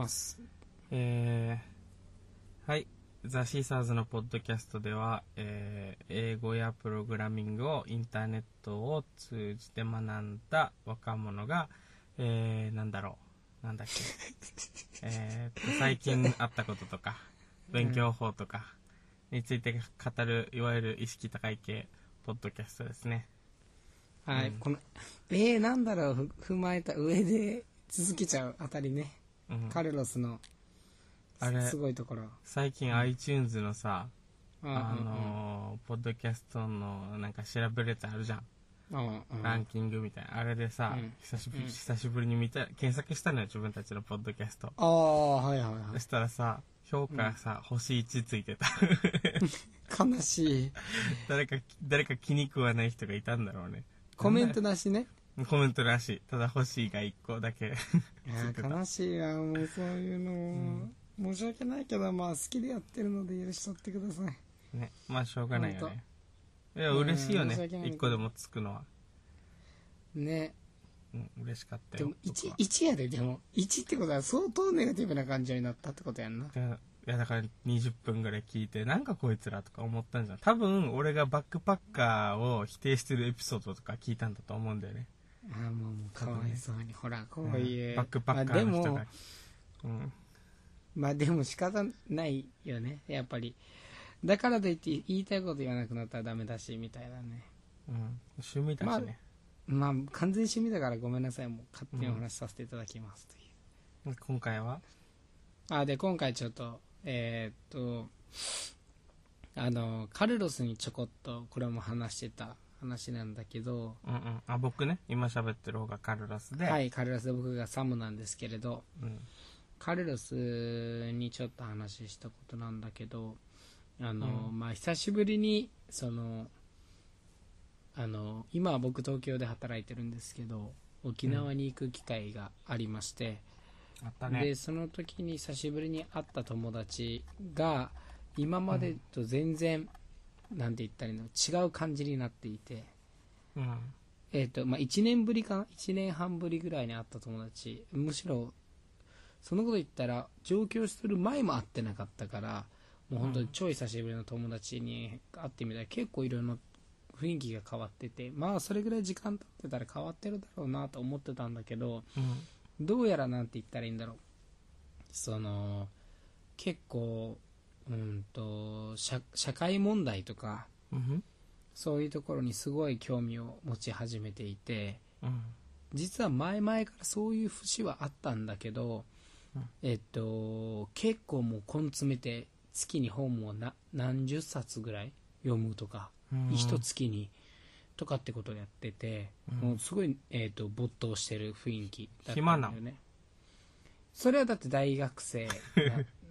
ます。えー、はい。ザ・シーサーズのポッドキャストでは、えー英語やプログラミングをインターネットを通じて学んだ若者が、えー、なんだろう。なんだっけ。えーと、最近あったこととか、勉強法とかについて語る、いわゆる意識高い系、ポッドキャストですね。はい、うんこの、えー、なんだろう、ふ踏まえた上で続けちゃうあたりね。うん。カルロスの、あれすごいところ。最近 iTunes のさ、ああのーポッドキャストのなんか調べるやつあるじゃん。うんうんうんランキングみたいな。あれでさ、うん久しぶり、うん久しぶりに見た、検索したのよ、自分たちのポッドキャスト。ああ、はいはいはそしたらさ、評価さ、星1ついてた。い。悲しい。誰か、誰か気に食わない人がいたんだろうね。コメントなしね。コメントらしい。ただ星が1個だけ。悲しいな、もうそういうの、申し訳ないけど、まあ好きでやってるので許しとってください。ね。まあ、しょうがないよね。いや、嬉しいよねうん申し訳ない1個でもつくのは。ね。うん、嬉しかったよ。でも1、僕は1やで、でも、1ってことは相当ネガティブな感情になったってことやんな。いやいやだから20分ぐらい聞いてなんかこいつらとか思ったんじゃん多分俺がバックパッカーを否定してるエピソードとか聞いたんだと思うんだよねああ、もう、もうかわいそうに。ほら、こういう。バックパッカまあでもーの人が、うんまあでも仕方ないよね、やっぱり。だからといって言いたいこと言わなくなったらダメだし、みたいなね。うん趣味だしね、まあ、完全趣味だからごめんなさい、もう勝手にお話しさせていただきますという。今回は？あ、で、今回ちょっと、えーっと、あの、カルロスにちょこっと、これも話してた話なんだけど、うんうん。あ僕ね。今喋ってる方がカルロスで、はい、カルロスで僕がサムなんですけれど、うん。カルロスにちょっと話したことなんだけどあの、うん。まあ久しぶりにそのあの今は僕東京で働いてるんですけど沖縄に行く機会がありまして、あったね。でその時に久しぶりに会った友達が今までと全然、なんて言ったらいいの違う感じになっていて、うん。えーとまあ、1年ぶりかな？1年半ぶりぐらいに会った友達。むしろそのこと言ったら上京する前も会ってなかったからもう本当に超久しぶりの友達に会ってみたら結構いろいろ雰囲気が変わってて。まあそれぐらい時間経ってたら変わってるだろうなと思ってたんだけどうん。どうやらなんて言ったらいいんだろう。その結構うんと社社会問題とかうんそういうところにすごい興味を持ち始めていてうん。実は前々からそういう節はあったんだけど、うん。えっと結構もう根詰めて月に本をな何十冊ぐらい読むとか、うん。一月にとかってことをやってて、うん。もうすごい、えっと没頭してる雰囲気だったんだよね。それはだって大学生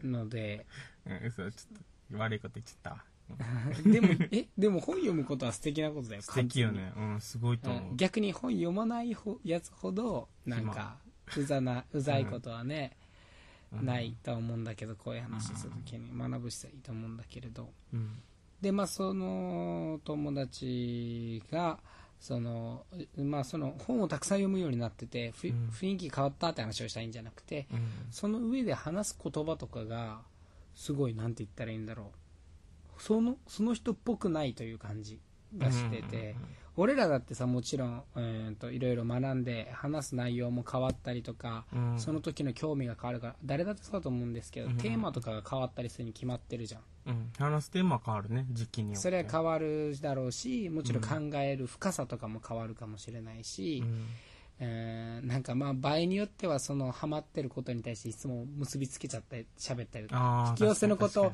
なので うん嘘ちょっと悪いこと言っちゃったわ。でもえでも本読むことは素敵なことだよ素敵よね。うんすごいと完全に思う。うん。逆に本読まないほやつほどなんかうざな うざいことはね、うん。ないとは思うんだけどこういう話するときに学ぶ必要いいと思うんだけれど。うん。でまあその友達がそのまあその本をたくさん読むようになっててふうん。雰囲気変わったって話をしたいんじゃなくてうん。その上で話す言葉とかがすごいなんて言ったらいいんだろう。そのその人っぽくないという感じがしてて、俺らだってさもちろん、えー、といろいろ学んで話す内容も変わったりとか、うん。うんその時の興味が変わるから誰だってそうだと思うんですけど、うん。テーマとかが変わったりするに決まってるじゃん。うん。話すテーマは変わるね時期によって。それは変わるだろうしもちろん考える深さとかも変わるかもしれないし、うんえーなんかまあ場合によってはそのハマってることに対していつも結びつけちゃったり喋ったりとか引き寄せのこと引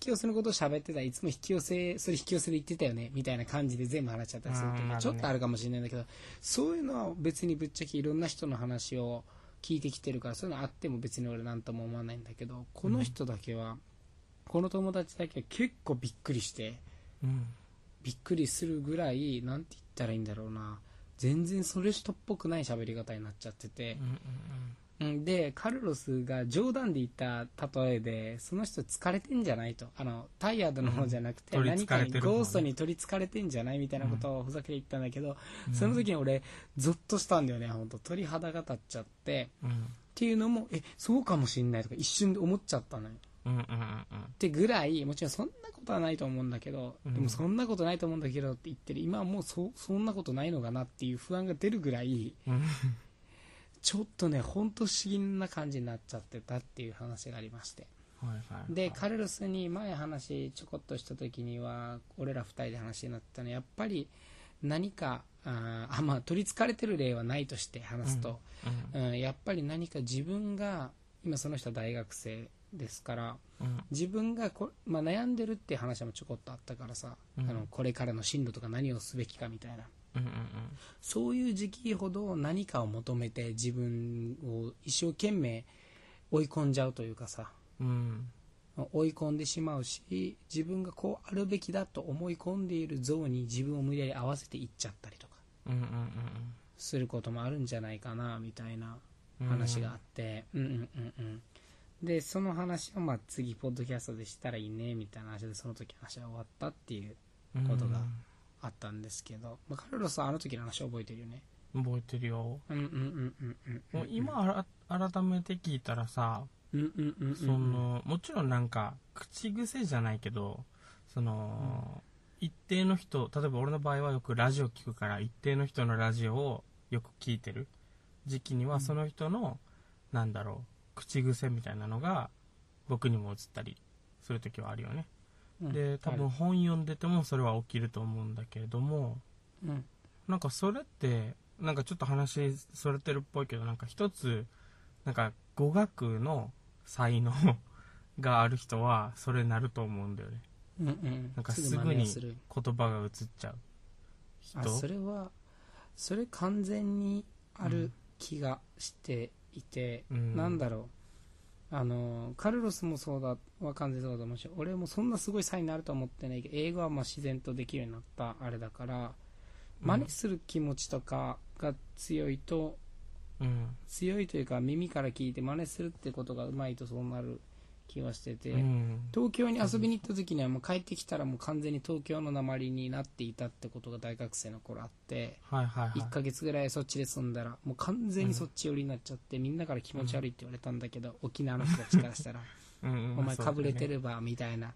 き寄せのことを喋ってたらいつも引き寄せそれ引き寄せで言ってたよねみたいな感じで全部話しちゃったりする時うんがちょっとあるかもしれないんだけどそういうのは別にぶっちゃけいろんな人の話を聞いてきてるからそういうのあっても別に俺なんとも思わないんだけどこの人だけは、この友達だけは結構びっくりしてうん。びっくりするぐらいなんて言ったらいいんだろうな全然それ人っぽくない喋り方になっちゃってて。うん、うんうん。でカルロスが冗談で言った例えでその人疲れてんじゃないと。あのタイヤードの方じゃなくて、うん。何かにゴーストに取りつかれてんじゃないみたいなことをふざけて言ったんだけど、うん。その時に俺ゾッとしたんだよね本当鳥肌が立っちゃって。うん。っていうのもえそうかもしんないとか一瞬で思っちゃったのようんうんうんってぐらいもちろんそんなことはないと思うんだけど、うん。でもそんなことないと思うんだけどって言ってる今はもうそそんなことないのかなっていう不安が出るぐらいうん。ちょっとねほんと不思議な感じになっちゃってたっていう話がありまして。はいはいはい。でカルロスに前話ちょこっとした時には俺ら2人で話になったの。はやっぱり何かあまあ取りつかれてる例はないとして話すと、うんうん。やっぱり何か自分が今その人は大学生ですからうん。自分がこ、まあ、悩んでるっていう話もちょこっとあったからさ、うん。あのこれからの進路とか何をすべきかみたいな。うんうんそういう時期ほど何かを求めて自分を一生懸命追い込んじゃうというかさうん。追い込んでしまうし自分がこうあるべきだと思い込んでいる像に自分を無理やり合わせていっちゃったりとかうんうんすることもあるんじゃないかなみたいな話があって、うん、うんうんうんでその話をまあ次ポッドキャストでしたらいいねみたいな話でその時話は終わったっていううん。ことがあったんですけど、まあ、カルロスはあの時の話覚えてるよね。覚えてるよ。うんうんうんうんうんもう今あら改めて聞いたらさうんうんうんうんそのもちろんなんか口癖じゃないけどその、一定の人例えば俺の場合はよくラジオ聞くから一定の人のラジオをよく聞いてる時期にはその人の、なんだろう口癖みたいなのが僕にも映ったりする時はあるよね、うん。で多分本読んでてもそれは起きると思うんだけれどもうん。なんかそれってなんかちょっと話それてるっぽいけどなんか一つなんか語学の才能がある人はそれなると思うんだよね。うんうん。なんかすすぐぐに言葉が映っちゃうあ人それはそれ完全にある気がしていて、うん。なんだろう。あのカルロスもそうだは完全にそうだと思うし俺もそんなすごい才能あるとは思ってないけど英語はまあ自然とできるようになったあれだから真似する気持ちとかが強いと、うん。強いというか耳から聞いて真似するってことがうまいとそうなる気はしてて、うん。東京に遊びに行った時にはもう帰ってきたらもう完全に東京の鉛になっていたってことが大学生の頃あってはいはいはい。1ヶ月ぐらいそっちで住んだらもう完全にそっち寄りになっちゃってみんなから気持ち悪いって言われたんだけど沖縄の人たちからしたら うんうん。お前かぶれてるばみたいな。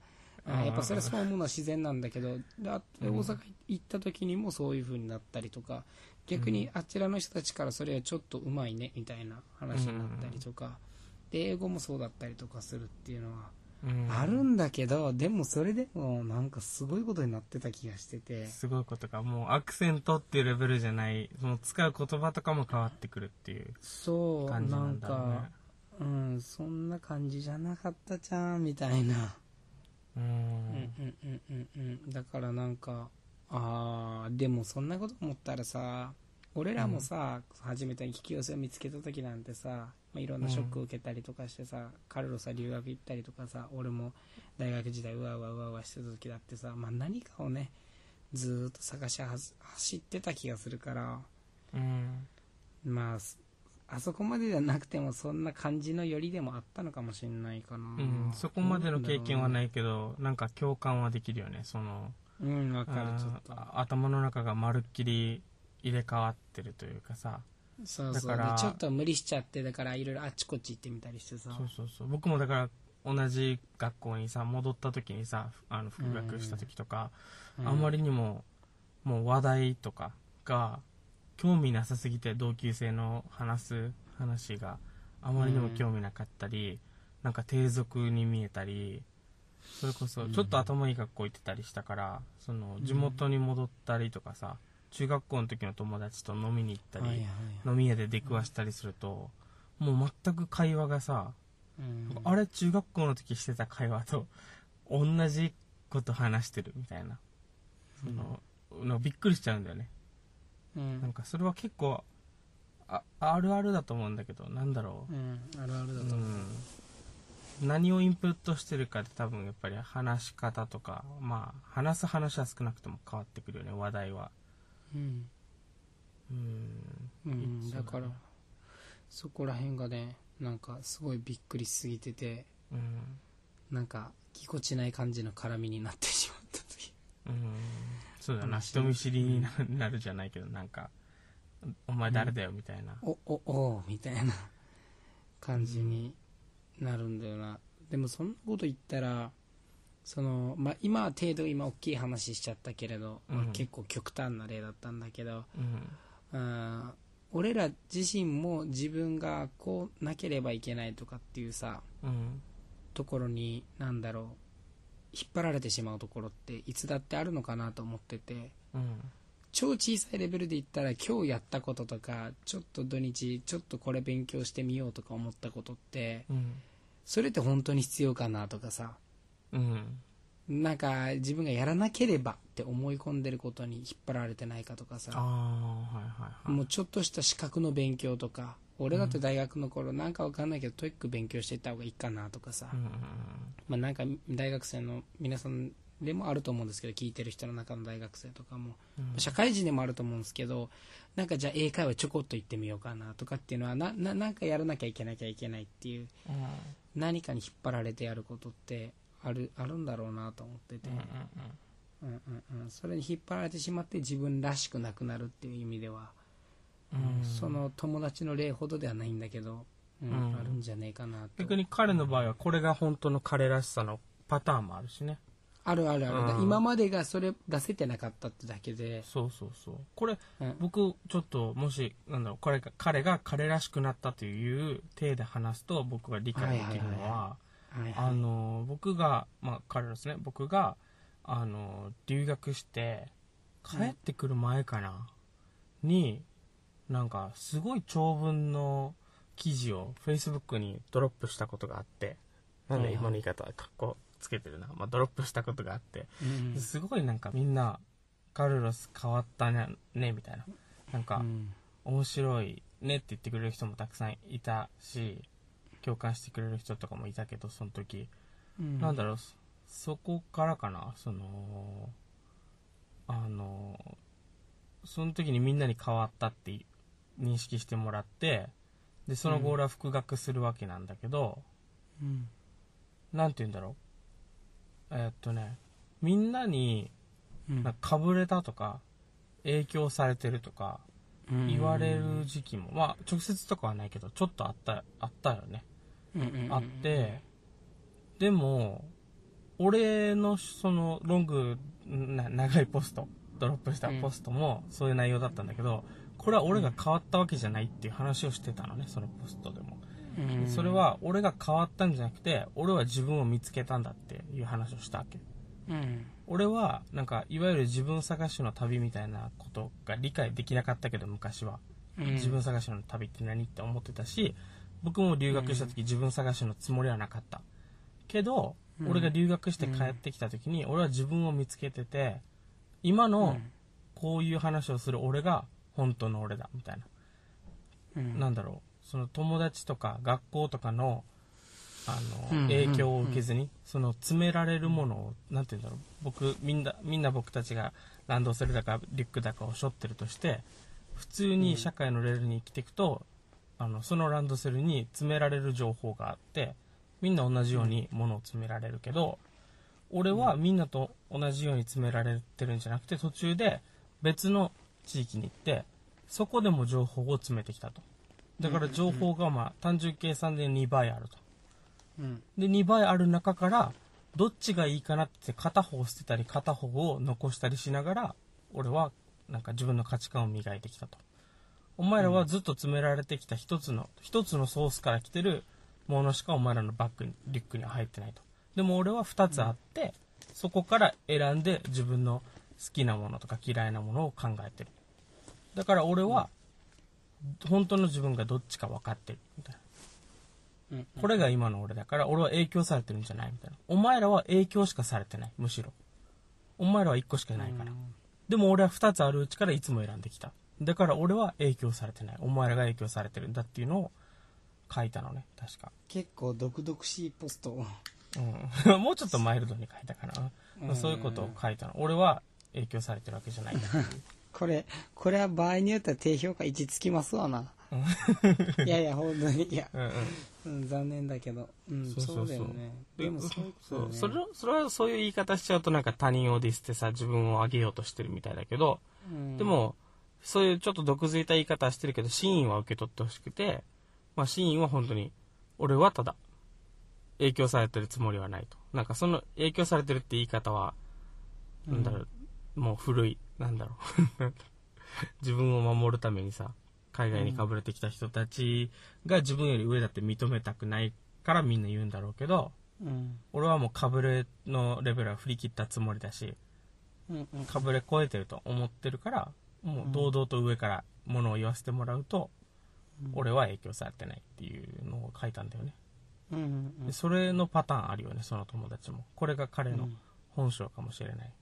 うん。あやっぱそれはそう思うのは自然なんだけど大うん。阪行った時にもそういう風になったりとか逆にあちらの人たちからそれはちょっとうまいねみたいな話になったりとかで英語もそうだったりとかするっていうのはあるんだけどでもそれでもなんかすごいことになってた気がしてて。すごいことがもうアクセントっていうレベルじゃない。その使う言葉とかも変わってくるっていうそう感じななんんだろうね。かうんそんな感じじゃなかったじゃんみたいな。ううんんうんうんうんうん。だからなんかあーでもそんなこと思ったらさ俺らもさ、初めて引き寄せを見つけた時なんてさ、まあ、いろんなショックを受けたりとかしてさ、カルロスは留学行ったりとかさ俺も大学時代うわうわうわうわしてた時だってさ、まあ、何かをねずーっと探しは走ってた気がするから。うん。まあすあそこまでじゃなくてもそんな感じのよりでもあったのかもしれないかな、うん、そこまでの経験はないいけどなんか共感はできるよねその。うんわかるちょっと。頭の中がまるっきり入れ替わってるというかさ。そうそう。だからでちょっと無理しちゃってだからいろいろあっちこっち行ってみたりしてさ。そうそうそう。僕もだから同じ学校にさ戻った時にさあの復学した時とか、うんあんまりにももう話題とかが興味なさすぎて同級生の話す話があまりにも興味なかったり、なんか低俗に見えたりそれこそちょっと頭いい学校行ってたりしたからその地元に戻ったりとかさ中学校の時の友達と飲みに行ったり、はいはいはい。飲み屋で出くわしたりすると、もう全く会話がさ、うん。あれ中学校の時してた会話と 同じこと話してるみたいな。その、のびっくりしちゃうんだよね。うん。なんかそれは結構ああるあるだと思うんだけどなんだろう。んあるあるう、だと思う、うん、何をインプットしてるかで多分やっぱり話し方とかまあ話す話は少なくとも変わってくるよね話題はうん。うん。だからそこら辺がねなんかすごいびっくりしすぎててうん。なんかぎこちない感じの絡みになってしまったという。うん。そうだな。話人見知りにななるじゃないけどなんかお前誰だよみたいな、おおおみたいな感じになるんだよな、でもそんなこと言ったらその、まあ、今は程度今大きい話しちゃったけれど、まあうん結構極端な例だったんだけど、うん。うん俺ら自身も自分がこうなければいけないとかっていうさうん。ところになんだろう引っ張られてしまうところっていつだってあるのかなと思っててうん。超小さいレベルで言ったら今日やったこととかちょっと土日ちょっとこれ勉強してみようとか思ったことってうん。それって本当に必要かなとかさうん。なんか自分がやらなければって思い込んでることに引っ張られてないかとかさ。はいはいはい。もうちょっとした資格の勉強とか。俺だって大学の頃なんかわかんないけど TOEIC 勉強していった方がいいかなとかさ、うんうんまあ、なんか大学生の皆さんでもあると思うんですけど聞いてる人の中の大学生とかも。うん。社会人でもあると思うんですけどなんかじゃあ英会話ちょこっと行ってみようかなとかっていうのはなななんかやらなきゃいけなきゃいけないっていう何かに引っ張られてやることってあるあるんだろうなと思ってて、うんうんうん。うんうん、それに引っ張られてしまって自分らしくなくなるっていう意味では、うん。その友達の例ほどではないんだけど、うんうん。あるんじゃねえかなと。逆に彼の場合はこれが本当の彼らしさのパターンもあるしね。あるあるある、うん。今までがそれ出せてなかったってだけで、そうそうそう。これうん。僕ちょっともしなんだろうこれが彼が彼らしくなったという体で話すと僕が理解できるのははいはいあの僕がまあ彼らですね。僕があの留学して帰ってくる前かな、になんかすごい長文の記事を Facebook にドロップしたことがあってなんで今の言い方かっこつけてるな、まあ、ドロップしたことがあって。うんすごいなんかみんなカルロス変わったねねみたいな。なんかうん。面白いねって言ってくれる人もたくさんいたし共感してくれる人とかもいたけどその時、うん。なんだろうそそこからかな。そのあのその時にみんなに変わったって認識してもらってでその後俺は復学するわけなんだけど、うん。なんて言うんだろう。えーっとねみんなにうん。なんかかぶれたとか影響されてるとかうん。言われる時期も、まあ直接とかはないけどちょっとあったあったよね、あってでも俺のそのロングな長いポストドロップしたポストもそういう内容だったんだけどこれは俺が変わったわけじゃないっていう話をしてたのねそのポストでも、うん。それは俺が変わったんじゃなくて俺は自分を見つけたんだっていう話をしたわけ。うん。俺はなんかいわゆる自分探しの旅みたいなことが理解できなかったけど昔は。うん。自分探しの旅って何って思ってたし僕も留学した時自分探しのつもりはなかった。けど、うん。俺が留学して帰ってきた時に俺は自分を見つけてて今うのん。こういう話をする俺が本当の俺だみたいな、うん。なんだろう。その友達とか学校とかのあの、うん影響を受けずに、その詰められるものをなんて言うんだろう。僕みんなみんな僕たちがランドセルだかリュックだかを背負ってるとして普通に社会のレールに生きていくと、あのそのランドセルに詰められる情報があってみんな同じようにものを詰められるけど、俺はみんなと同じように詰められてるんじゃなくて途中で別の地域に行ってそこでも情報を詰めてきたと。だから情報がまあ単純計算で2倍あると。うん。で2倍ある中からどっちがいいかなって片方捨てたり片方を残したりしながら俺はなんか自分の価値観を磨いてきたとお前らはずっと詰められてきた一つの一つのソースから来てるものしかお前らのバッグにリュックには入ってないと。でも俺は2つあって、そこから選んで自分の好きなものとか嫌いなものを考えてる。だから俺は本当の自分がどっちか分かってる。みたいな。うん。これが今の俺だから俺は影響されてるんじゃないみたいな。お前らは影響しかされてない。むしろ。お前らは1個しかいないから、でも俺は2つあるうちからいつも選んできただから俺は影響されてない。お前らが影響されてるんだっていうのを書いたのね。確か、結構毒々しいポストを。うん、もうちょっとマイルドに書いたかな、うん。そういうことを書いたの。俺は影響されてるわけじゃないいう。これこれは場合によっては低評価1つきますわな。いやいや本当に。いや、うんうん。うん、残念だけど。うんそうそうそう。そうだよね。でもそういうことだよね。それそれはそういう言い方しちゃうとなんか他人をディスってさ自分を上げようとしてるみたいだけど、うん。でもそういうちょっと毒づいた言い方はしてるけど真意は受け取ってほしくて、まあ、真意は本当に俺はただ、影響されてるつもりはないと。なんかその影響されてるって言い方は、なんだろう、もう古い、なんだろう。自分を守るためにさ、海外にかぶれてきた人たちが自分より上だって認めたくないからみんな言うんだろうけど、うん俺はもうかぶれのレベルは振り切ったつもりだし、うんうんかぶれ超えてると思ってるから、もう堂々と上からものを言わせてもらうと、俺は影響されてないっていうのを書いたんだよね。うんうんでそれのパターンあるよね、その友達も。これが彼のうん本性かもしれない。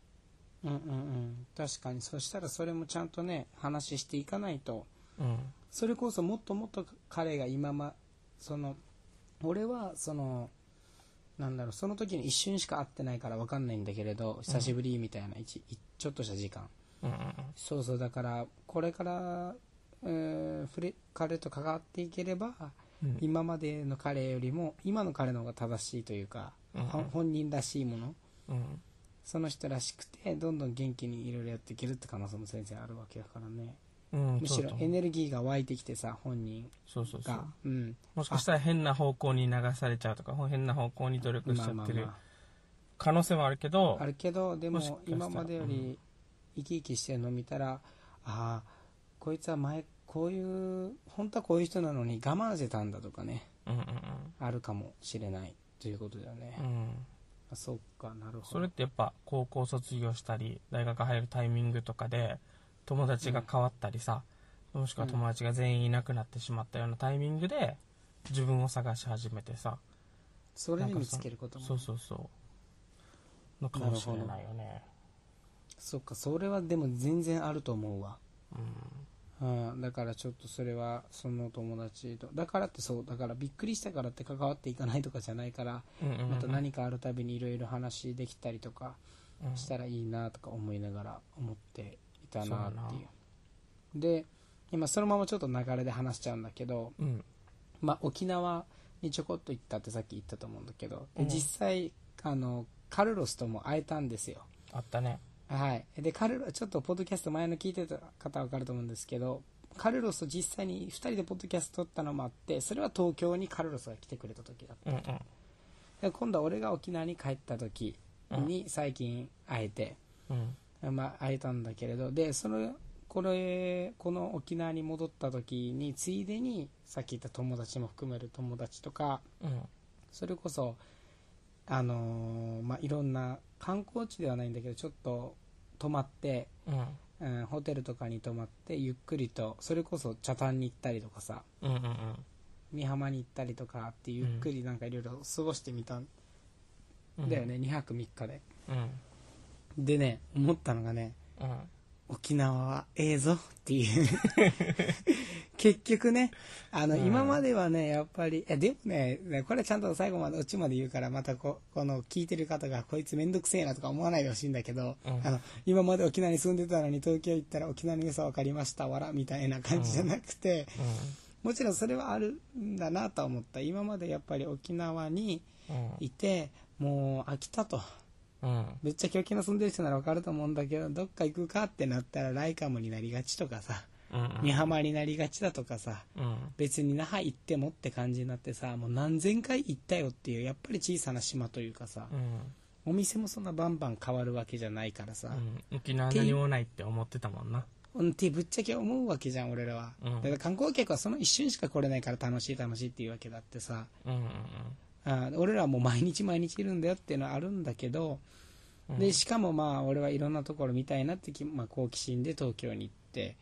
うんうんうん確かにそしたらそれもちゃんとね話していかないとうん。それこそもっともっと彼が今まその俺はそのなんだろうその時に一瞬しか会ってないから分かんないんだけれど久しぶりみたいな、一一ちょっとした時間うんうんそうそうだからこれから、えー触れ彼と関わっていければうん。今までの彼よりも今の彼の方が正しいというか、うんうん。ほ本人らしいもの。うん。その人らしくてどんどん元気にいろいろやっていけるって可能性も全然あるわけだからね。うん、むしろエネルギーが湧いてきてさ本人そうそうそう。が。うん。もしかしたら変な方向に流されちゃうとか、変な方向に努力しちゃってるまあまあま可能性もあるけどあ、あるけどでも今までより生き生きしてるの見たら、ああこいつは前こういう本当はこういう人なのに我慢してたんだとかねうんうんあるかもしれないということだよね、うん。うん。あそっかなるほそどれってやっぱ高校卒業したり、大学入るタイミングとかで、友達が変わったりさ、もしくは友達が全員いなくなってしまったようなタイミングで、自分を探し始めてさ、それで見つけることもそうそうそう。のかもしれないよね。そっかそれはでも全然あると思うわ。うん。うん、だからちょっとそれはその友達とだからってそうだからびっくりしたからって関わっていかないとかじゃないからうんうんうん。また何かあるたびにいろいろ話できたりとかうん。したらいいなとか思いながら思っていたなっていう。で今そのままちょっと流れで話しちゃうんだけど、うん。まあ、沖縄にちょこっと行ったってさっき言ったと思うんだけどでうん。実際あのカルロスとも会えたんですよ。あったね。はい、でカルロちょっとポッドキャスト前の聞いてた方は分かると思うんですけどカルロスと実際に2人でポッドキャスト撮ったのもあってそれは東京にカルロスが来てくれた時だったうんうん。で今度は俺が沖縄に帰った時に最近会えて、うん。まあ、会えたんだけれどでそのこれこの沖縄に戻った時についでにさっき言った友達も含める友達とかうん。それこそあのーまあ、いろんな観光地ではないんだけどちょっと泊まってうん。うん、ホテルとかに泊まってゆっくりとそれこそ茶炭に行ったりとかさうんうんうん。美浜に行ったりとかってゆっくりなんかいろいろ過ごしてみたんうん。だよね、2泊3日でうん。でね思ったのがねうん。沖縄はええぞっていう 結局ねあの、うん。今まではねやっぱりえでもねねこれちゃんと最後までオチまで言うからまたここの聞いてる方がこいつめんどくせえなとか思わないでほしいんだけど、うん。あの今まで沖縄に住んでたのに東京行ったら沖縄の良さ分かりましたわらみたいな感じじゃなくて、もちろんそれはあるんだなとは思った。今までやっぱり沖縄にうん。いてもう飽きたと。うん。ぶっちゃけ沖縄住んでる人なら分かると思うんだけどどっか行くかってなったらライカムになりがちとかさう浜になりがちだとかさうん。別に那覇行ってもって感じになってさもう何千回行ったよっていうやっぱり小さな島というかさうん。お店もそんなバンバン変わるわけじゃないからさ、うん。沖縄何もないって思ってたもんな。うん、ってぶっちゃけ思うわけじゃん俺らは、うんだから観光客はその一瞬しか来れないから楽しい楽しいっていうわけだってさうんうんあ俺らはもう毎日毎日いるんだよっていうのはあるんだけど、うん。でしかもまあ俺はいろんなところ見たいなってき、まあ、好奇心で東京に行って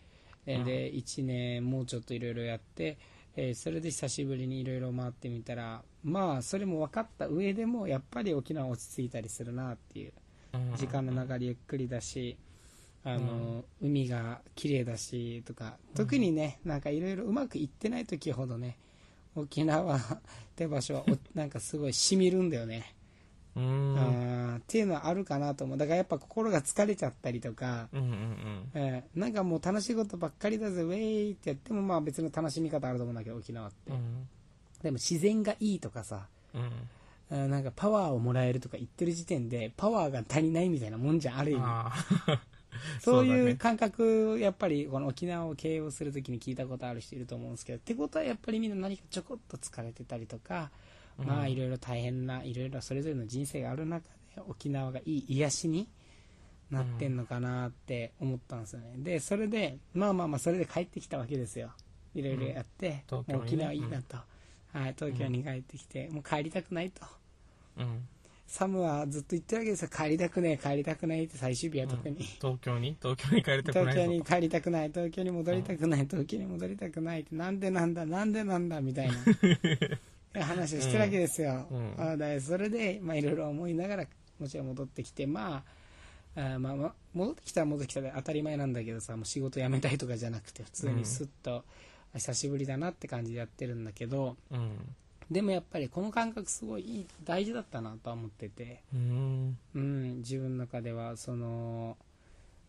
で,、うん。で1年もうちょっといろいろやって、えーそれで久しぶりにいろいろ回ってみたらまあそれも分かった上でもやっぱり沖縄落ち着いたりするなっていううん。時間の流れゆっくりだしあの、海が綺麗だしとか特にねなんかいろいろうまくいってない時ほどね沖縄って場所はおなんかすごいしみるんだよね。うん。っていうのはあるかなと思う。だからやっぱ心が疲れちゃったりとか、うんうんうん。えーなんかもう楽しいことばっかりだぜウェイってやってもまあ別の楽しみ方あると思うんだけど沖縄って。うん。でも自然がいいとかさ。うん。なんかパワーをもらえるとか言ってる時点でパワーが足りないみたいなもんじゃんある意味。あ そういそう感覚、やっぱりこの沖縄を経営するときに聞いたことある人いると思うんですけど、ってことはやっぱりみんな何かちょこっと疲れてたりとか、まあいろいろ大変な、いろいろそれぞれの人生がある中で沖縄がいい癒しになってんのかなって思ったんですよね。で、それで、まあまあまあそれで帰ってきたわけですよ。いろいろやって、うんね沖縄いいなと。はい、東京に帰ってきて、もう帰りたくないと。うん。サムはずっと言ってるわけですよ。帰りたくねえ、帰りたくないって最終日は特に。東京に？東京に帰りたくないぞ東京に帰りたくない、東京に戻りたくない、東京に戻りたくないって、なんでなんだ、なんでなんだ、みたいな 話をしてるわけですよ。うんうんそれで、まあ、いろいろ思いながら、もちろん戻ってきて、まあ、あまあまあ、戻ってきたら戻ってきたで当たり前なんだけどさ、もう仕事辞めたいとかじゃなくて、普通にスッと、久しぶりだなって感じでやってるんだけど、うん。でもやっぱりこの感覚すごい大事だったなとは思ってて、うん。うん、自分の中ではその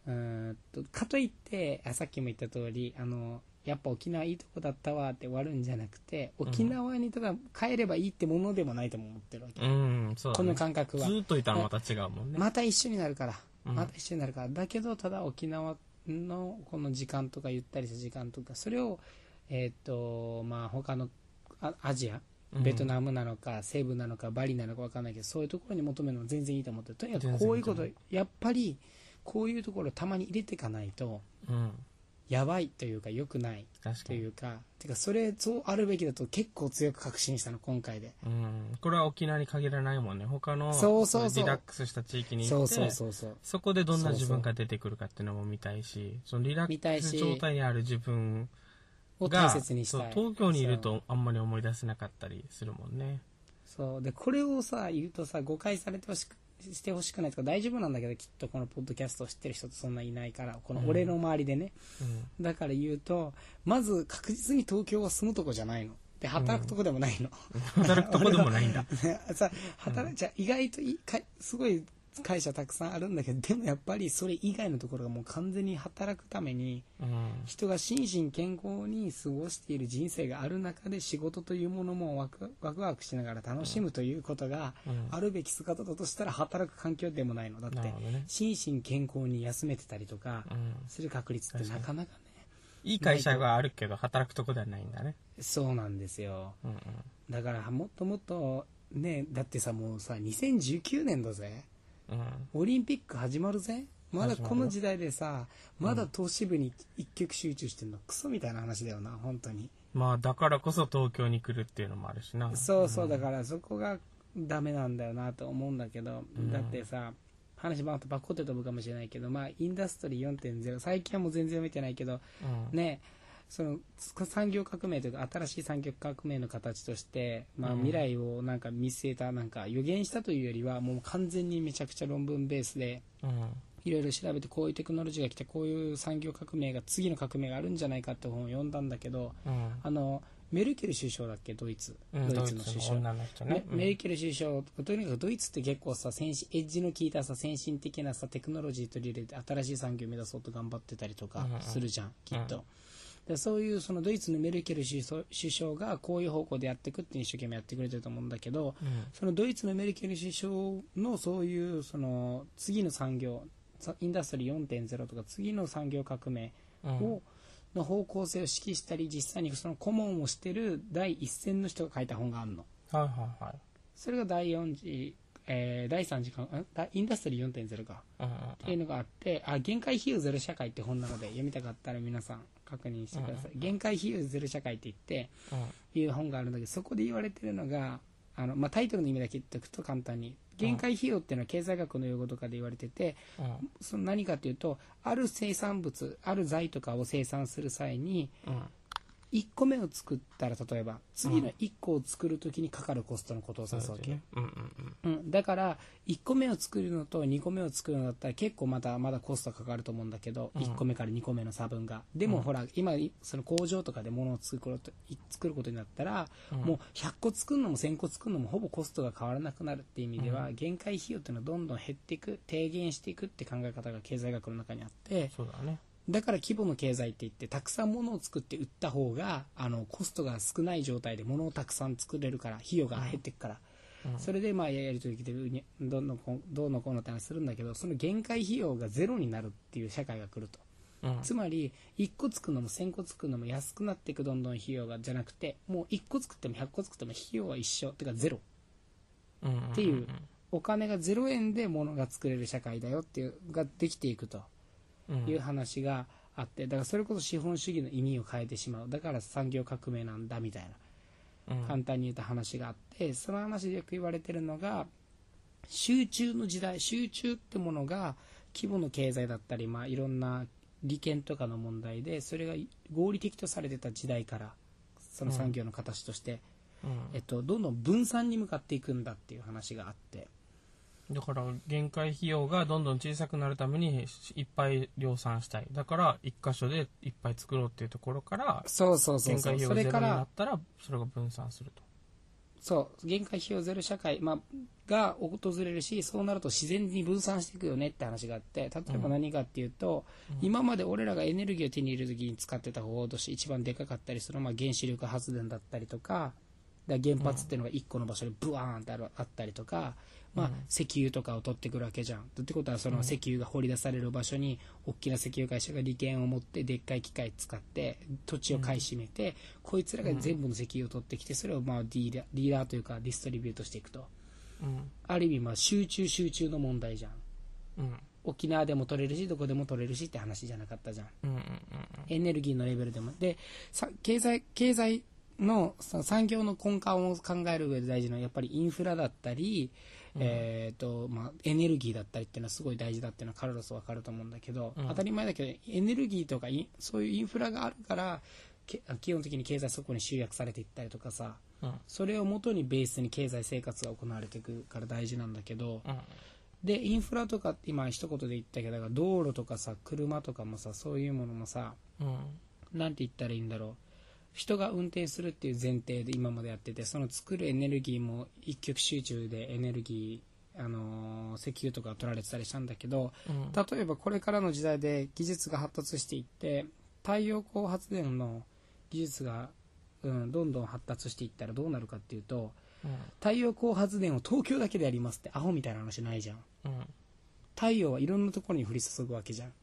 うーんとかといってあさっきも言った通りあのやっぱ沖縄いいとこだったわって終わるんじゃなくて沖縄にただ帰ればいいってものでもないとも思ってるわけ、うん、そうだこね。の感覚は。ずっといたらまた違うもんね。また一緒になるから、うん。また一緒になるから。だけどただ沖縄のこの時間とかゆったりした時間とかそれをえっ、とまあ他のあアジアうん。ベトナムなのか、西部なのか、バリなのか分かんないけど、そういうところに求めるのは全然いいと思ってる、とにかくこういうこと、やっぱりこういうところをたまに入れていかないと、うん。やばいというか、良くないと確かに。いうか、てか、それ、そうあるべきだと結構強く確信したの、今回で。うん。これは沖縄に限らないもんね。他の、そうそうそうリラックスした地域に行って、そうそうそう。そこでどんな自分が出てくるかっていうのも見たいし、そのリラックス状態にある自分をが、大切にしたい。そう東京にいるとあんまり思い出せなかったりするもんね。そうでこれをさ言うとさ誤解されてほしくしてほしくないとか大丈夫なんだけどきっとこのポッドキャストを知ってる人ってそんないないからこの俺の周りでね、うん。だから言うとまず確実に東京は住むとこじゃないの。で働くとこでもないの、働くとこでもないんだ。さ働いちゃ意外といいかすごい会社たくさんあるんだけどでもやっぱりそれ以外のところがもう完全に働くためにうん。人が心身健康に過ごしている人生がある中で仕事というものもワクワクワクしながら楽しむということがうんあるべき姿だとしたら働く環境でもないのだって。心身健康に休めてたりとかうん。する確率ってなかなかねいい会社があるけど、働くとこではないんだね。そうなんですよ。だからもっともっとねだってさもうさ2019年だぜうん。オリンピック始まるぜ。まだこの時代でさまだ都市部に一極集中してるの。クソみたいな話だよな本当に。まあ、だからこそ東京に来るっていうのもあるしな。そうそうだからそこがダメなんだよなと思うんだけど、うん。だってさ話ばっとバッコって飛ぶかもしれないけどまあインダストリー4.0最近はもう全然見てないけどうん。ねその産業革命というか新しい産業革命の形として、まあ、うん。未来をなんか見据えたなんか予言したというよりはもう完全にめちゃくちゃ論文ベースでうん。いろいろ調べてこういうテクノロジーが来てこういう産業革命が次の革命があるんじゃないかって本を読んだんだけどうん。あのメルケル首相だっけドイツ、うんドイツの首相。メルケル首相とにかくドイツって結構さ先進エッジの効いたさ先進的なさテクノロジー取り入れて新しい産業を目指そうと頑張ってたりとかするじゃん、きっと、うんでそういうそのドイツのメルケル首相がこういう方向でやっていくって一生懸命やってくれてると思うんだけどうん。そのドイツのメルケル首相のそういうその次の産業さインダストリー4.0とか次の産業革命うん。を、の方向性を指揮したり実際にその顧問をしてる第一線の人が書いた本があるのはいはいはい。それが第4次、えー第3次間ん？だインダストリー4.0かっていうのがあってあ限界費用ゼロ社会って本なので読みたかったら皆さん確認してください、限界費用ゼロ社会って言ってうん。いう本があるんだけどそこで言われてるのがあの、まあ、タイトルの意味だけ言っておくと簡単に限界費用っていうのは経済学の用語とかで言われててうん。その何かというとある生産物ある財とかを生産する際にうん。1個目を作ったら例えば次の1個を作るときにかかるコストのことを指すわけ、ね。うんうんだから1個目を作るのと2個目を作るのだったら結構まだまだコストかかると思うんだけど、うん。1個目から2個目の差分が。でもほら今その工場とかで物を作ること作ることになったら、うん。もう100個作るのも1000個作るのもほぼコストが変わらなくなるっていう意味では、限界費用っていうのはどんどん減っていく低減していくって考え方が経済学の中にあってそうだね。だから規模の経済って言ってたくさん物を作って売った方があのコストが少ない状態で物をたくさん作れるから費用が減っていくから、うん。それでまあやり取りできてるにどんどんこうどうのこうのって話するんだけどその限界費用がゼロになるっていう社会が来ると。うん。つまり1個作るのも1000個作るのも安くなっていくどんどん費用がじゃなくてもう1個作っても100個作っても費用は一緒っていうかゼロ。うん。っていうお金が0円で物が作れる社会だよっていうができていくと。うんいう話があってだからそれこそ資本主義の意味を変えてしまう。だから産業革命なんだみたいなうん。簡単に言った話があってその話でよく言われてるのが集中の時代集中ってものが規模の経済だったり、まあ、いろんな利権とかの問題でそれが合理的とされてた時代からその産業の形として、うん。えっと、どんどん分散に向かっていくんだっていう話があってだから限界費用がどんどん小さくなるためにいっぱい量産したい。だから一箇所でいっぱい作ろうっていうところからそうそうそう限界費用がゼロそれからになったらそれが分散すると。そう。限界費用ゼロ社会、まあ、が訪れるしそうなると自然に分散していくよねって話があって例えば何かっていうと、今まで俺らがエネルギーを手に入れる時に使ってた方法として一番でかかったりするのは、まあ、原子力発電だったりとかだ原発っていうのが1個の場所にブワーンってあるあったりとか、まあ、石油とかを取ってくるわけじゃん。ってことはその石油が掘り出される場所に大きな石油会社が利権を持ってでっかい機械使って土地を買い占めて、こいつらが全部の石油を取ってきてそれをまあディーラーディーラーというかディストリビュートしていくと。うん。ある意味まあ集中集中の問題じゃん。うん。沖縄でも取れるしどこでも取れるしって話じゃなかったじゃん。うんうんエネルギーのレベルでも。でさ経済経済の産業の根幹を考える上で大事なのはやっぱりインフラだったり、えーとまあ、エネルギーだったりっていうのはすごい大事だっていうのはカルロス分かると思うんだけど、うん。当たり前だけどエネルギーとかそういうインフラがあるからけ基本的に経済そこに集約されていったりとかさうん。それをもとにベースに経済生活が行われていくから大事なんだけど、うん。でインフラとか今一言で言ったけど道路とかさ車とかもさそういうものもさうん。なんて言ったらいいんだろう人が運転するっていう前提で今までやっててその作るエネルギーも一極集中でエネルギー、あのー石油とか取られてたりしたんだけどうん。例えばこれからの時代で技術が発達していって太陽光発電の技術が、うん、どんどん発達していったらどうなるかっていうと太陽光発電を東京だけでやりますってアホみたいな話ないじゃん。うん。太陽はいろんなところに降り注ぐわけじゃん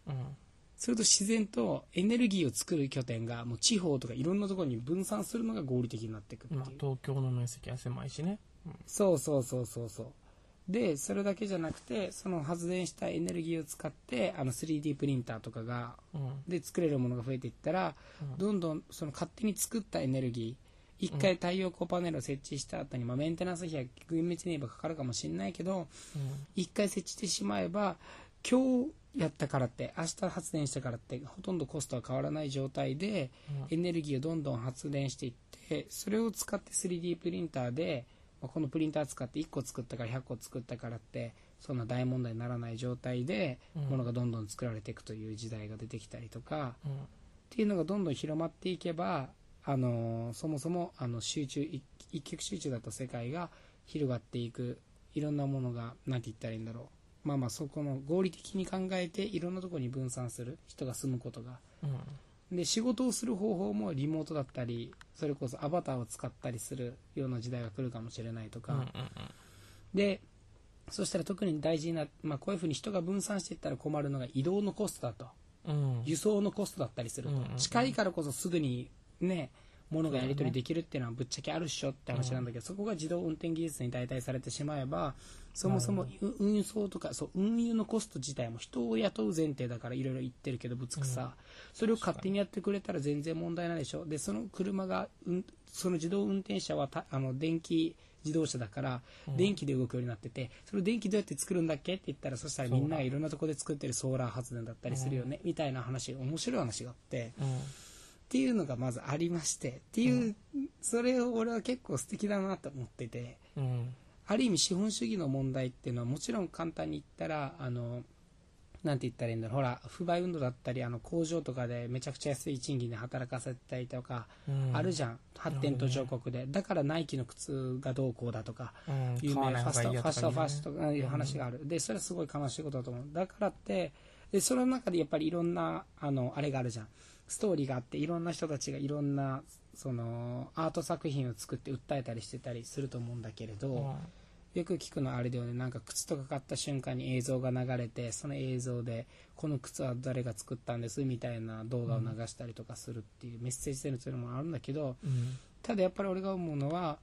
うんそれと自然とエネルギーを作る拠点がもう地方とかいろんなところに分散するのが合理的になっていくっていう、まあ東京の面積は狭いしね。そうそうそうそうそう。でそれだけじゃなくてその発電したエネルギーを使ってあの 3D プリンターとかがうん。で作れるものが増えていったら、うん。どんどんその勝手に作ったエネルギー一回太陽光パネルを設置した後に、まあ、メンテナンス費は厳密に言えばかかるかもしれないけど一回設置してしまえば今日やったからって明日発電したからってほとんどコストは変わらない状態でエネルギーをどんどん発電していってそれを使って 3D プリンターでまあこのプリンター使って1個作ったから100個作ったからってそんな大問題にならない状態でうん。ものがどんどん作られていくという時代が出てきたりとかうん。っていうのがどんどん広まっていけばあのーそもそもあの集中一一極集中だった世界が広がっていくいろんなものが何て言ったらいいんだろうまあまあそこの合理的に考えていろんなところに分散する人が住むことが。うん。で仕事をする方法もリモートだったりそれこそアバターを使ったりするような時代が来るかもしれないとか、うんでそしたら特に大事な、まあ、こういうふうに人が分散していったら困るのが移動のコストだと。うん。輸送のコストだったりすると、うんうんうん。近いからこそすぐにね物がやり取りできるっていうのはぶっちゃけあるっしょって話なんだけど、そこが自動運転技術に代替されてしまえばそもそもう運送とかそう運輸のコスト自体も人を雇う前提だからいろいろ言ってるけどぶつくさ、それを勝手にやってくれたら全然問題ないでしょ。でその車が、うん、その自動運転車はたあの電気自動車だから、電気で動くようになっててそれを電気どうやって作るんだっけって言ったらそしたらみんながいろんなところで作ってるソーラー発電だったりするよね、みたいな話面白い話があってうんっていうのがまずありましてっていう、それを俺は結構素敵だなと思っててうん。ある意味資本主義の問題っていうのはもちろん簡単に言ったらあのなんて言ったらいいんだろうほら不買運動だったりあの工場とかでめちゃくちゃ安い賃金で働かせたりとか、うん。あるじゃん。発展途上国で、だからナイキの靴がどうこうだとかうん。有買わ名ファストフない方がいいよァストファストとかいう話がある、でそれはすごい悲しいことだと思う。だからってでその中でやっぱりいろんなあのあれがあるじゃんストーリーがあっていろんな人たちがいろんなそのアート作品を作って訴えたりしてたりすると思うんだけれど、言うよく聞くのはあれだよね。なんか靴とか買った瞬間に映像が流れてその映像でこの靴は誰が作ったんですみたいな動画を流したりとかするっていうメッセージ性のそういうのもあるんだけどうん。ただやっぱり俺が思うのは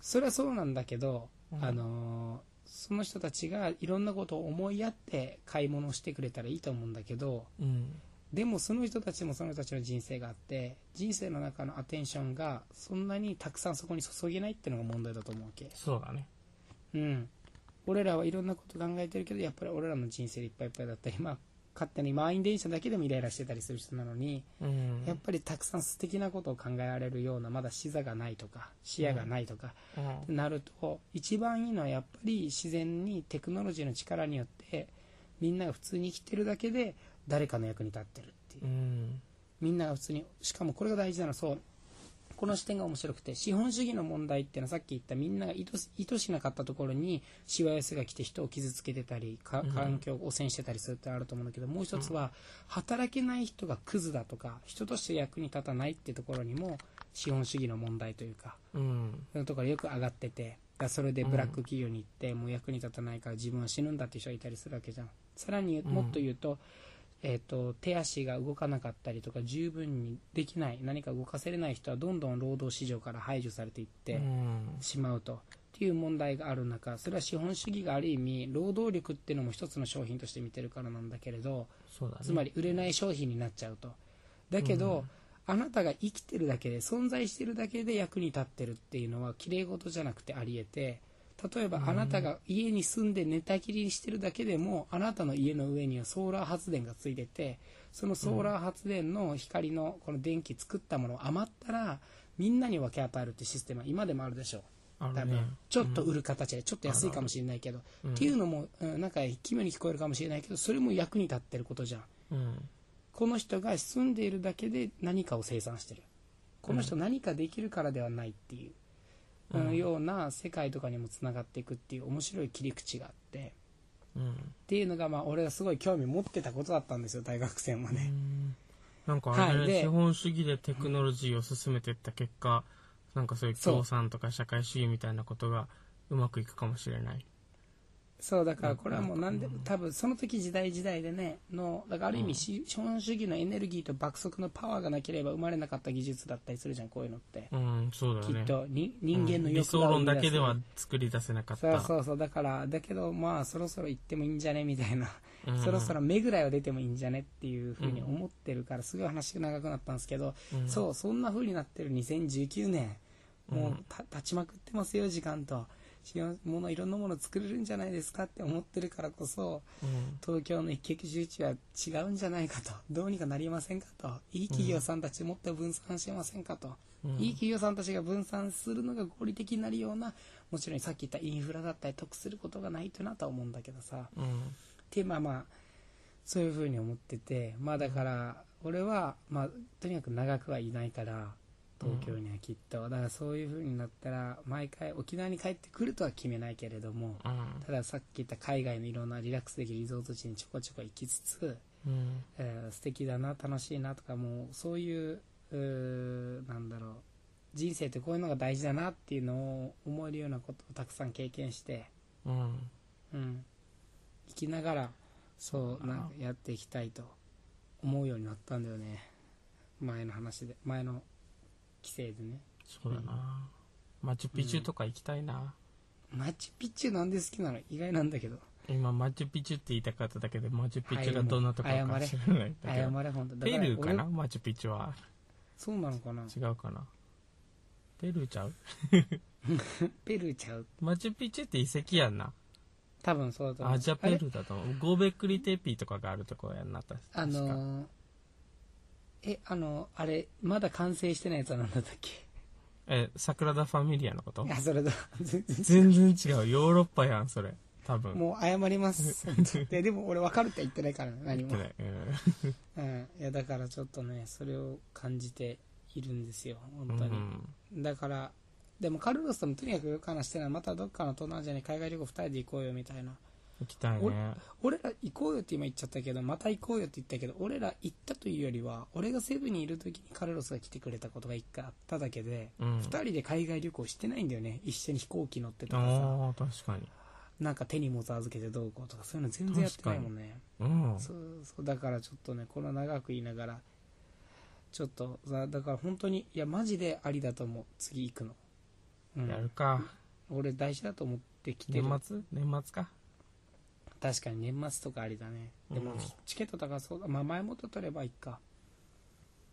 それはそうなんだけど、うん。あのーその人たちがいろんなことを思いやって買い物をしてくれたらいいと思うんだけどうんでもその人たちもその人たちの人生があって人生の中のアテンションがそんなにたくさんそこに注げないっていうのが問題だと思うわけ。そうだね。うん。俺らはいろんなこと考えてるけどやっぱり俺らの人生でいっぱいいっぱいだった。りまあ勝手に満員電車だけでもイライラしてたりする人なのにうん。やっぱりたくさん素敵なことを考えられるようなまだ視座がないとか視野がないとか、うん。なると一番いいのはやっぱり自然にテクノロジーの力によってみんなが普通に生きてるだけで誰かの役に立ってるっていう。うん。みんなが普通にしかもこれが大事なのはそう。この視点が面白くて資本主義の問題っていうのはさっき言ったみんなが意図意図しなかったところにしわ寄せが来て人を傷つけてたり環境を汚染してたりするってあると思うんだけど、もう一つは働けない人がクズだとか人として役に立たないっていうところにも資本主義の問題というかうん。そういうところよく上がっててだそれでブラック企業に行って、もう役に立たないから自分は死ぬんだって人がいたりするわけじゃん。さらにもっと言うと,、えー、と手足が動かなかったりとか十分にできない何か動かせれない人はどんどん労働市場から排除されていってうん。しまうと。っていう問題がある中それは資本主義がある意味労働力っていうのも一つの商品として見てるからなんだけれどね。つまり売れない商品になっちゃうと。だけど、あなたが生きてるだけで存在してるだけで役に立ってるっていうのは綺麗事じゃなくてありえて例えばあなたが家に住んで寝たきりにしてるだけでもあなたの家の上にはソーラー発電がついててそのソーラー発電の光のこの電気作ったものを余ったらみんなに分け与えるってシステムは今でもあるでしょう。多分。ちょっと売る形でちょっと安いかもしれないけど、うんっていうのも、うんなんか奇妙に聞こえるかもしれないけどそれも役に立ってることじゃん。うん。この人が住んでいるだけで何かを生産してる。この人何かできるからではないっていう、ような世界とかにもつながっていくっていう面白い切り口があってうん。っていうのがまあ俺がすごい興味持ってたことだったんですよ大学生もね、なんかあれ、ねはい。で資本主義でテクノロジーを進めていった結果なんかそういう。共産とか社会主義みたいなことがうまくいくかもしれないそうだからこれはもう何でも多分その時時代時代でねのだからある意味資本主義のエネルギーと爆速のパワーがなければ生まれなかった技術だったりするじゃんこういうのって、うんそうだよね。きっとに人間のうん。理欲が想論だけでは作り出せなかった。そうそうそうだからだけどまあそろそろ行ってもいいんじゃね？みたいな。うん。そろそろ目ぐらいは出てもいいんじゃねっていうふうに思ってるからすごい話が長くなったんですけど、うん。そうそんなふうになってる2019年。もう立ちまくってますよ時間と。しものいろんなもの作れるんじゃないですかって思ってるからこそうん。東京の一極集中は違うんじゃないかとどうにかなりませんかといい企業さんたちもっと分散しませんかと、うん。いい企業さんたちが分散するのが合理的になるようなもちろんさっき言ったインフラだったり得することがないとなとは思うんだけどさ、うん。っていうまあまあそういうふうに思っててまあだから俺はまあとにかく長くはいないから東京にはきっと、だからそういうふうになったら毎回沖縄に帰ってくるとは決めないけれどもうん。たださっき言った海外のいろんなリラックスできるリゾート地にちょこちょこ行きつつ、うん。えー素敵だな楽しいなとかもうそういううーなんだろう人生ってこういうのが大事だなっていうのを思えるようなことをたくさん経験してうん。うん、生きながらそうなんかやっていきたいと思うようになったんだよね。前の話で前の規制でね。そうだな。マチュピチュとか行きたいな、マチュピチュなんで好きなの？意外なんだけど。今マチュピチュって言いたかっただけでマチュピチュがどんなところか知らないんだけ謝どれ本当だ。ペルーかな？俺マチュピチュは。そうなのかな？違うかな？ペルーちゃう？ペルーちゃう？マチュピチュって遺跡やんな。多分そうだと思う。あじゃあペルーだと思う。ゴーベクリテーピーとかがあるところやんなあのーえあのあれまだ完成してないやつは何だったっけ？えサグラダ・ファミリアのこと？いやそれだ。全然。違う。ヨーロッパやんそれ。多分。もう謝ります。ででも俺分かるって言ってないからね何も。言ってない。うん、いやだからちょっとねそれを感じているんですようん本当に、だからでもカルロスともとにかくよく話してるのはまたどっかの東南アジアに海外旅行2人で行こうよみたいな行きたいね。俺ら行こうよって今言っちゃったけどまた行こうよって言ったけど俺ら行ったというよりは俺がセブンにいる時にカルロスが来てくれたことが一回あっただけで、うん。二人で海外旅行してないんだよね。一緒に飛行機乗ってとかさ。ああ確かに。なんか手荷物預けてどうこうとかそういうの全然やってないもんね。うん。そうそうだからちょっとねこの長く言いながらちょっとさだから本当にいやマジでありだと思う。次行くの、うん。やるか。俺大事だと思ってきてる。年末？年末か？確かに年末とかありだね。でも、うんチケット高そうだ。まあ前もと取ればいいか。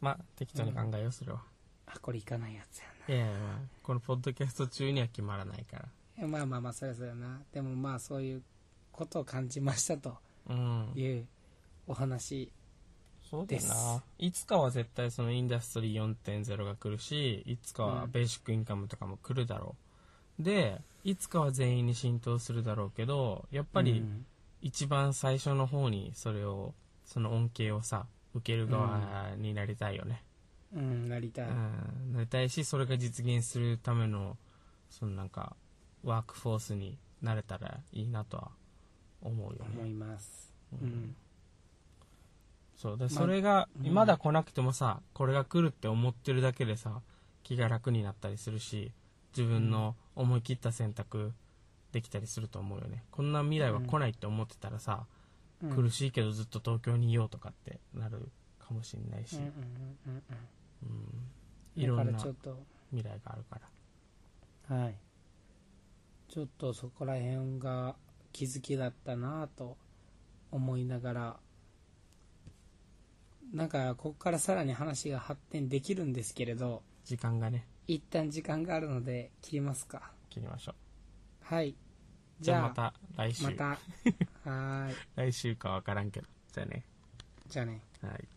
まあ適当に考えようそれは、あこれ行かないやつやいやいやまあこのポッドキャスト中には決まらないから。まあまあまあそりゃそうやな。でもまあそういうことを感じましたと。うん。いうお話。そうだよです。ないつかは絶対そのインダストリー4.0が来るしいつかはベーシックインカムとかも来るだろう、でいつかは全員に浸透するだろうけどやっぱりうん一番最初の方にそれをその恩恵をさ受ける側になりたいよね、うんなりたい、うん、なりたいしそれが実現するためのそのなんかワークフォースになれたらいいなとは思うよ思ねいます。ううん。んそうでまそれがうん。まだ来なくてもさこれが来るって思ってるだけでさ気が楽になったりするし自分の思い切った選択できたりすると思うよね。こんな未来は来ないって思ってたらさ、うん。苦しいけどずっと東京にいようとかってなるかもしれないし、いろんならちょっと未来があるからはい。ちょっとそこら辺が気づきだったなぁと思いながらなんかここからさらに話が発展できるんですけれど時間がね。一旦時間があるので切りますか。切りましょうはい。じゃあまた来週。また。はーい。来週かわからんけど。じゃあね。じゃあね。はい